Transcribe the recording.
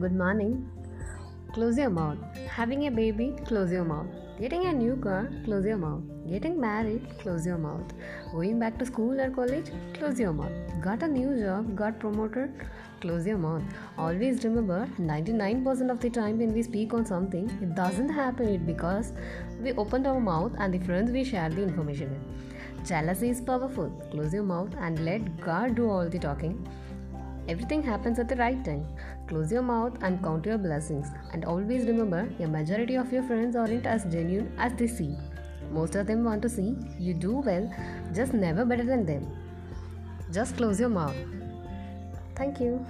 Good morning. Close your mouth. Having a baby, close your mouth. Getting a new car, close your mouth. Getting married, close your mouth. Going back to school or college, close your mouth. Got a new job, got promoted, close your mouth. Always remember 99% of the time when we speak on something, it doesn't happen it because we opened our mouth and the friends we share the information with. Jealousy is powerful. Close your mouth and let God do all the talking. Everything happens at the right time. Close your mouth and count your blessings. And always remember, a majority of your friends aren't as genuine as they seem. Most of them want to see you do well, just never better than them. Just close your mouth. Thank you.